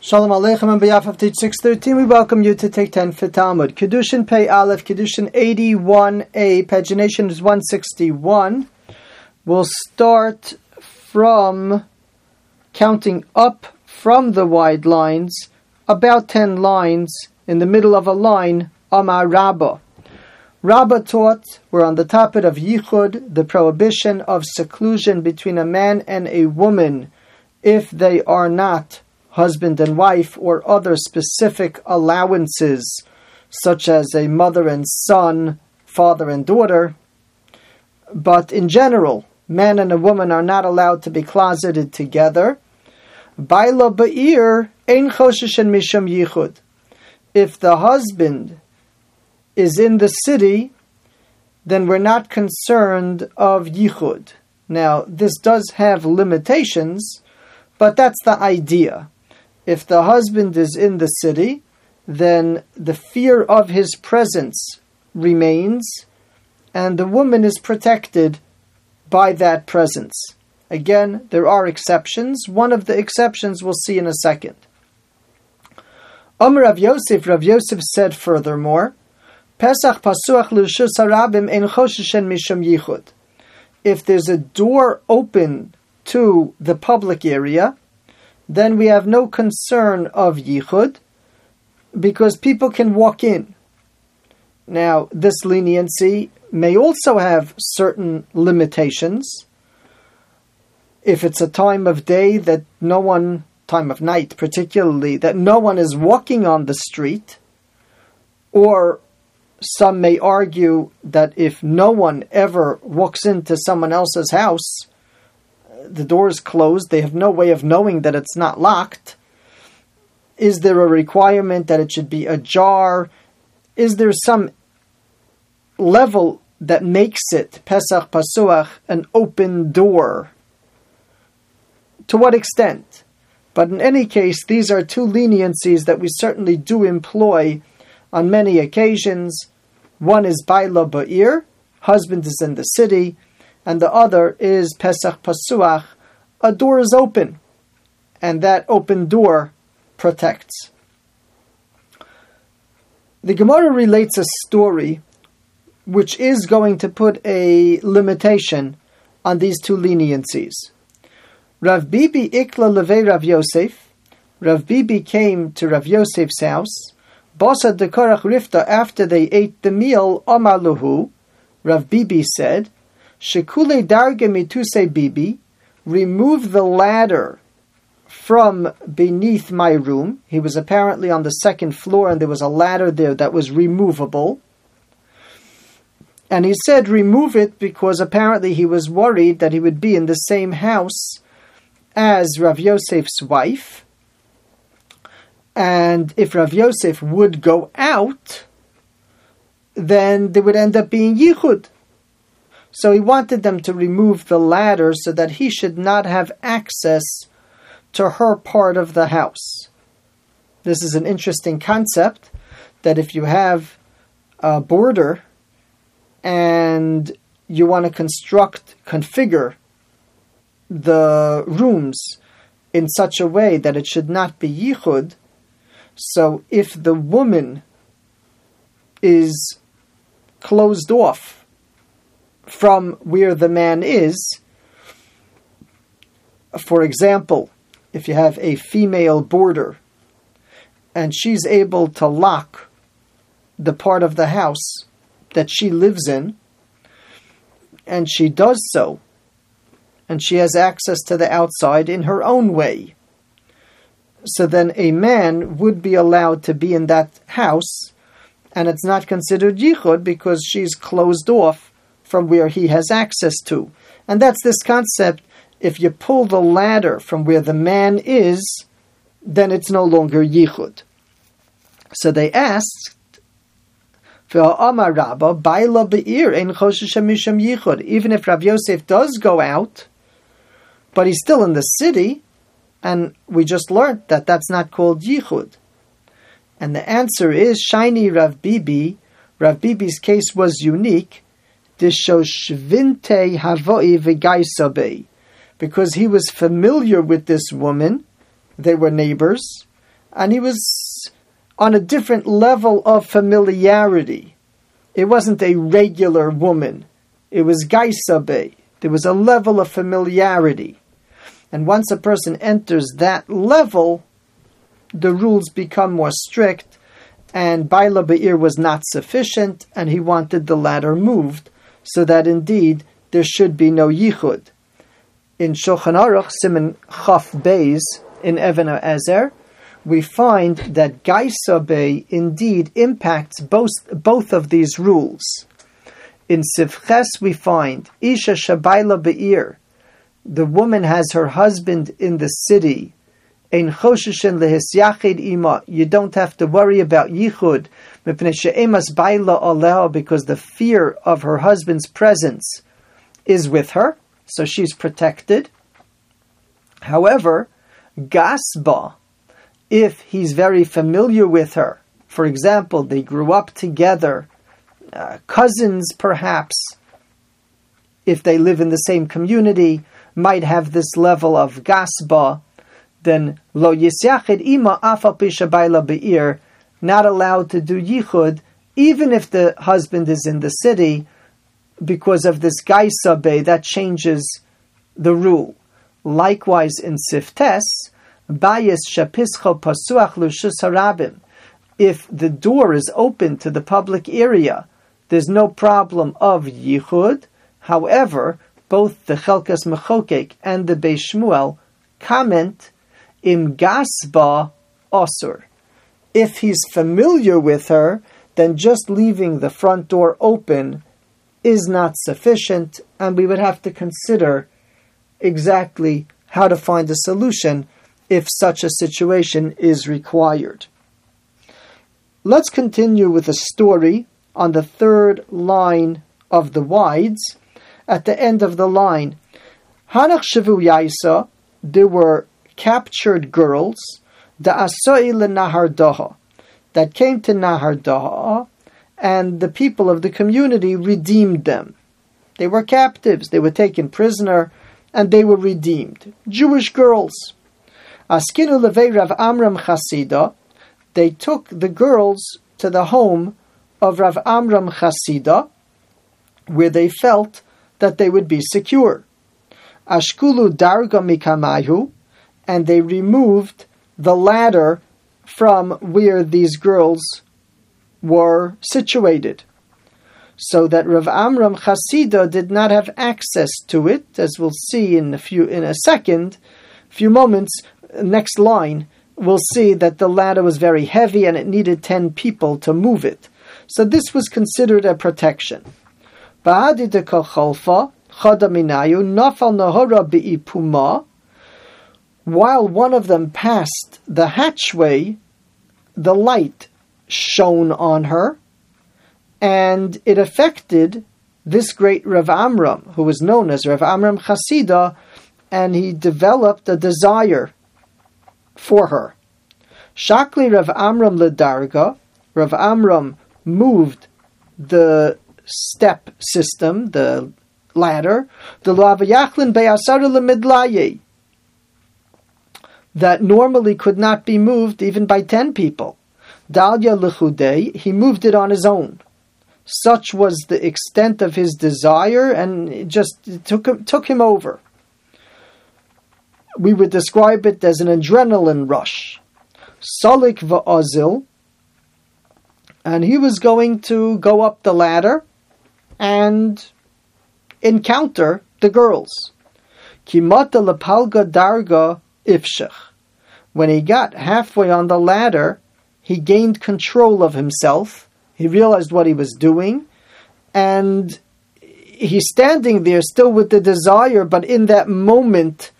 Shalom Aleichem and B'Yaf of 613. We welcome you to take 10 for Talmud. Kedushin Pei Aleph, Kedushin 81a, pagination is 161. We'll start from counting up from the wide lines, about 10 lines in the middle of a line, Amar Rabbah. Rabbah taught, we're on the topic of Yichud, the prohibition of seclusion between a man and a woman if they are not husband and wife or other specific allowances, such as a mother and son, father and daughter. But in general, man and a woman are not allowed to be closeted together. Ein. If the husband is in the city, then we're not concerned of yichud. Now, this does have limitations, but that's the idea. If the husband is in the city, then the fear of his presence remains, and the woman is protected by that presence. Again, there are exceptions. One of the exceptions we'll see in a second. Amr Rav Yosef, Rav Yosef said furthermore, Pesach pasuach l'shus harabim ein choshishen misham yichud. If there's a door open to the public area, then we have no concern of yichud because people can walk in. Now, this leniency may also have certain limitations. If it's a time of day that no one, time of night particularly, that no one is walking on the street, or some may argue that if no one ever walks into someone else's house, the door is closed, they have no way of knowing that it's not locked. Is there a requirement that it should be ajar? Is there some level that makes it, Pesach Pasuach, an open door? To what extent? But in any case, these are two leniencies that we certainly do employ on many occasions. One is Baila Ba'ir, husband is in the city, and the other is Pesach Pasuach, a door is open, and that open door protects. The Gemara relates a story which is going to put a limitation on these two leniencies. Rav Bibi Ikla Leve Rav Yosef, Rav Bibi came to Rav Yosef's house, Basa Dekorach Rifta, after they ate the meal, Omar Luhu, Rav Bibi said, Shekule Darge Mituse Bibi, remove the ladder from beneath my room. He was apparently on the second floor and there was a ladder there that was removable. And he said, remove it because apparently he was worried that he would be in the same house as Rav Yosef's wife. And if Rav Yosef would go out, then they would end up being Yichud. So he wanted them to remove the ladder so that he should not have access to her part of the house. This is an interesting concept that if you have a border and you want to construct, configure the rooms in such a way that it should not be yichud, so if the woman is closed off from where the man is. For example, if you have a female boarder and she's able to lock the part of the house that she lives in, and she does so, and she has access to the outside in her own way. So then a man would be allowed to be in that house, and it's not considered yichud because she's closed off from where he has access to. And that's this concept if you pull the ladder from where the man is, then it's no longer yichud. So they asked, even if Rav Yosef does go out, but he's still in the city, and we just learned that that's not called yichud. And the answer is shiny Rav Bibi. Rav Bibi's case was unique Dishoshvinte Havoi Vegaisabe. Because he was familiar with this woman, they were neighbors, and he was on a different level of familiarity. It wasn't a regular woman. It was Gaisabe. There was a level of familiarity. And once a person enters that level, the rules become more strict, and Baila Be'ir was not sufficient, and he wanted the ladder moved, so that indeed there should be no yichud. In Shulchan Aruch, Siman Chaf Beis, in Even Ezer, we find that Gaisa Bey indeed impacts both, both of these rules. In Sivches, we find Isha Shabaila Be'ir, the woman has her husband in the city. Ima. You don't have to worry about yichud because the fear of her husband's presence is with her, so she's protected. However, gasba, if he's very familiar with her, for example, they grew up together, uh, cousins perhaps, if they live in the same community, might have this level of gasba, then lo yisyachid ima afal be'ir, not allowed to do yichud, even if the husband is in the city, because of this gaisa that changes the rule. Likewise in Siftes, bayis shapischo pasuach lushus harabim. If the door is open to the public area, there's no problem of yichud. However, both the Chelkas Mechokek and the Beis Shmuel comment im gasba osur. If he's familiar with her, then just leaving the front door open is not sufficient, and we would have to consider exactly how to find a solution if such a situation is required. Let's continue with a story on the third line of the wides at the end of the line. Hanach Shavu Yaisa, there were captured girls, the Asoi Nahar Daha, that came to Nahar Daha, and the people of the community redeemed them. They were captives, they were taken prisoner, and they were redeemed. Jewish girls. Askinu Levei Rav Amram Chasida, they took the girls to the home of Rav Amram Chasida, where they felt that they would be secure. Ashkulu darga mikamayu, and they removed the ladder from where these girls were situated. So that Rav Amram Chasida did not have access to it, as we'll see in a few in a second, few moments, next line, we'll see that the ladder was very heavy and it needed ten people to move it. So this was considered a protection. While one of them passed the hatchway, the light shone on her, and it affected this great Rav Amram, who was known as Rav Amram Chasida, and he developed a desire for her. Shakli Rav Amram Ledarga, Rav Amram moved the step system, the ladder, the lavayachlin be'asar that normally could not be moved even by ten people. Dalya lechudei, he moved it on his own. Such was the extent of his desire, and it just took him, took him over. We would describe it as an adrenaline rush. Salik va'azil, and he was going to go up the ladder, and encounter the girls. Kimata lepalga darga ifshech. When he got halfway on the ladder, he gained control of himself. He realized what he was doing, and he's standing there still with the desire, but in that moment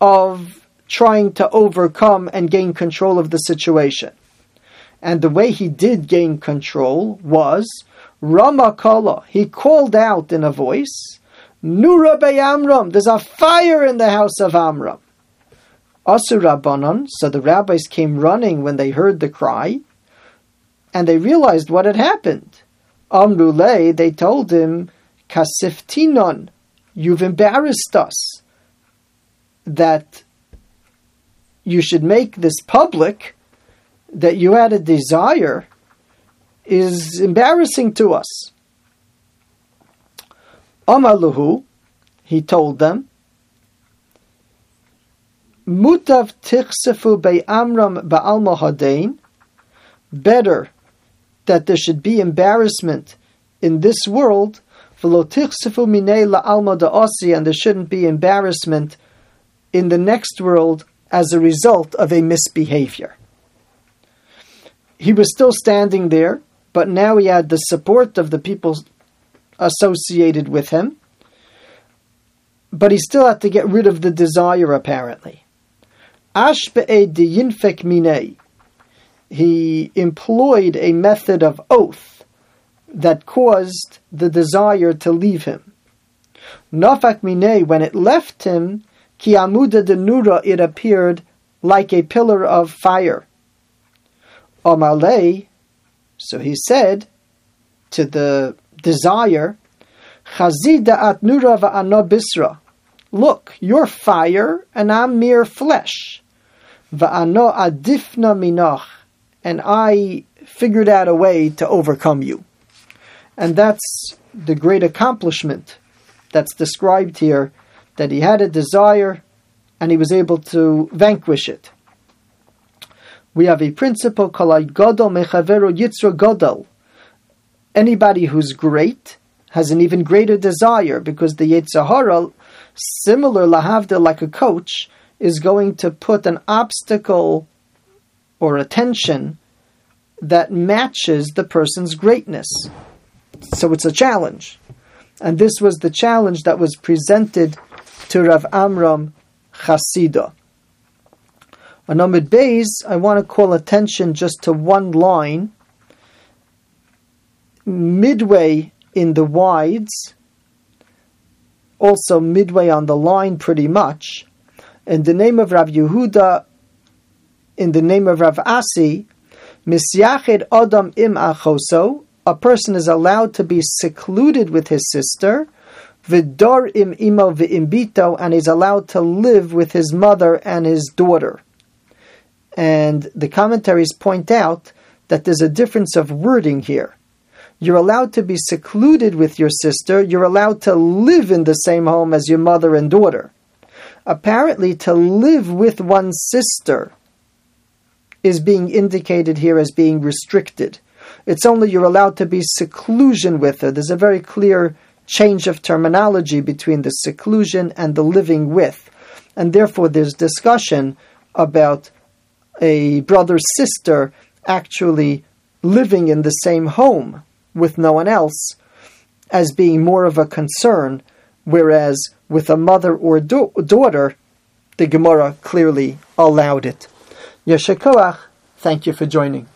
of trying to overcome and gain control of the situation. And the way he did gain control was Rama Kala, he called out in a voice, Nura Amram, there's a fire in the house of Amram. Asurabanan, so the rabbis came running when they heard the cry, and they realized what had happened. Amrule, they told him, Kasiftinon, you've embarrassed us. That you should make this public that you had a desire is embarrassing to us. Amaluhu, he told them, Mutav tichsefu Amram ba'alma hadain, better that there should be embarrassment in this world, v'lo tichsefu minei la'alma da'osi, and there shouldn't be embarrassment in the next world as a result of a misbehavior. He was still standing there, but now he had the support of the people associated with him. But he still had to get rid of the desire, apparently. He employed a method of oath that caused the desire to leave him. Nafak mine, when it left him, Ki amuda de nura, it appeared like a pillar of fire. Omale, so he said to the desire, Chazida at nura va'ano bisra. Look, you're fire, and I'm mere flesh. Va'ano adifna and I figured out a way to overcome you. And that's the great accomplishment that's described here that he had a desire and he was able to vanquish it. We have a principle called Godel Mechaveru Yitzra Godel. Anybody who's great has an even greater desire because the Yetzer Hara, similar lahavda like a coach, is going to put an obstacle or a tension that matches the person's greatness. So it's a challenge. And this was the challenge that was presented to Rav Amram Chasida. On Amud Beis, I want to call attention just to one line. Midway in the wides, also midway on the line pretty much, in the name of Rav Yehuda, in the name of Rav Asi, Misyachid Adam im achoso, a person is allowed to be secluded with his sister, Vidor im imo v'imbito, and he's allowed to live with his mother and his daughter. And the commentaries point out that there's a difference of wording here. You're allowed to be secluded with your sister, you're allowed to live in the same home as your mother and daughter. Apparently, to live with one's sister is being indicated here as being restricted. It's only you're allowed to be seclusion with her. There's a very clear change of terminology between the seclusion and the living with. And therefore, there's discussion about a brother sister actually living in the same home with no one else as being more of a concern, whereas with a mother or do- daughter, the Gemara clearly allowed it. Yeshakoach, thank you for joining.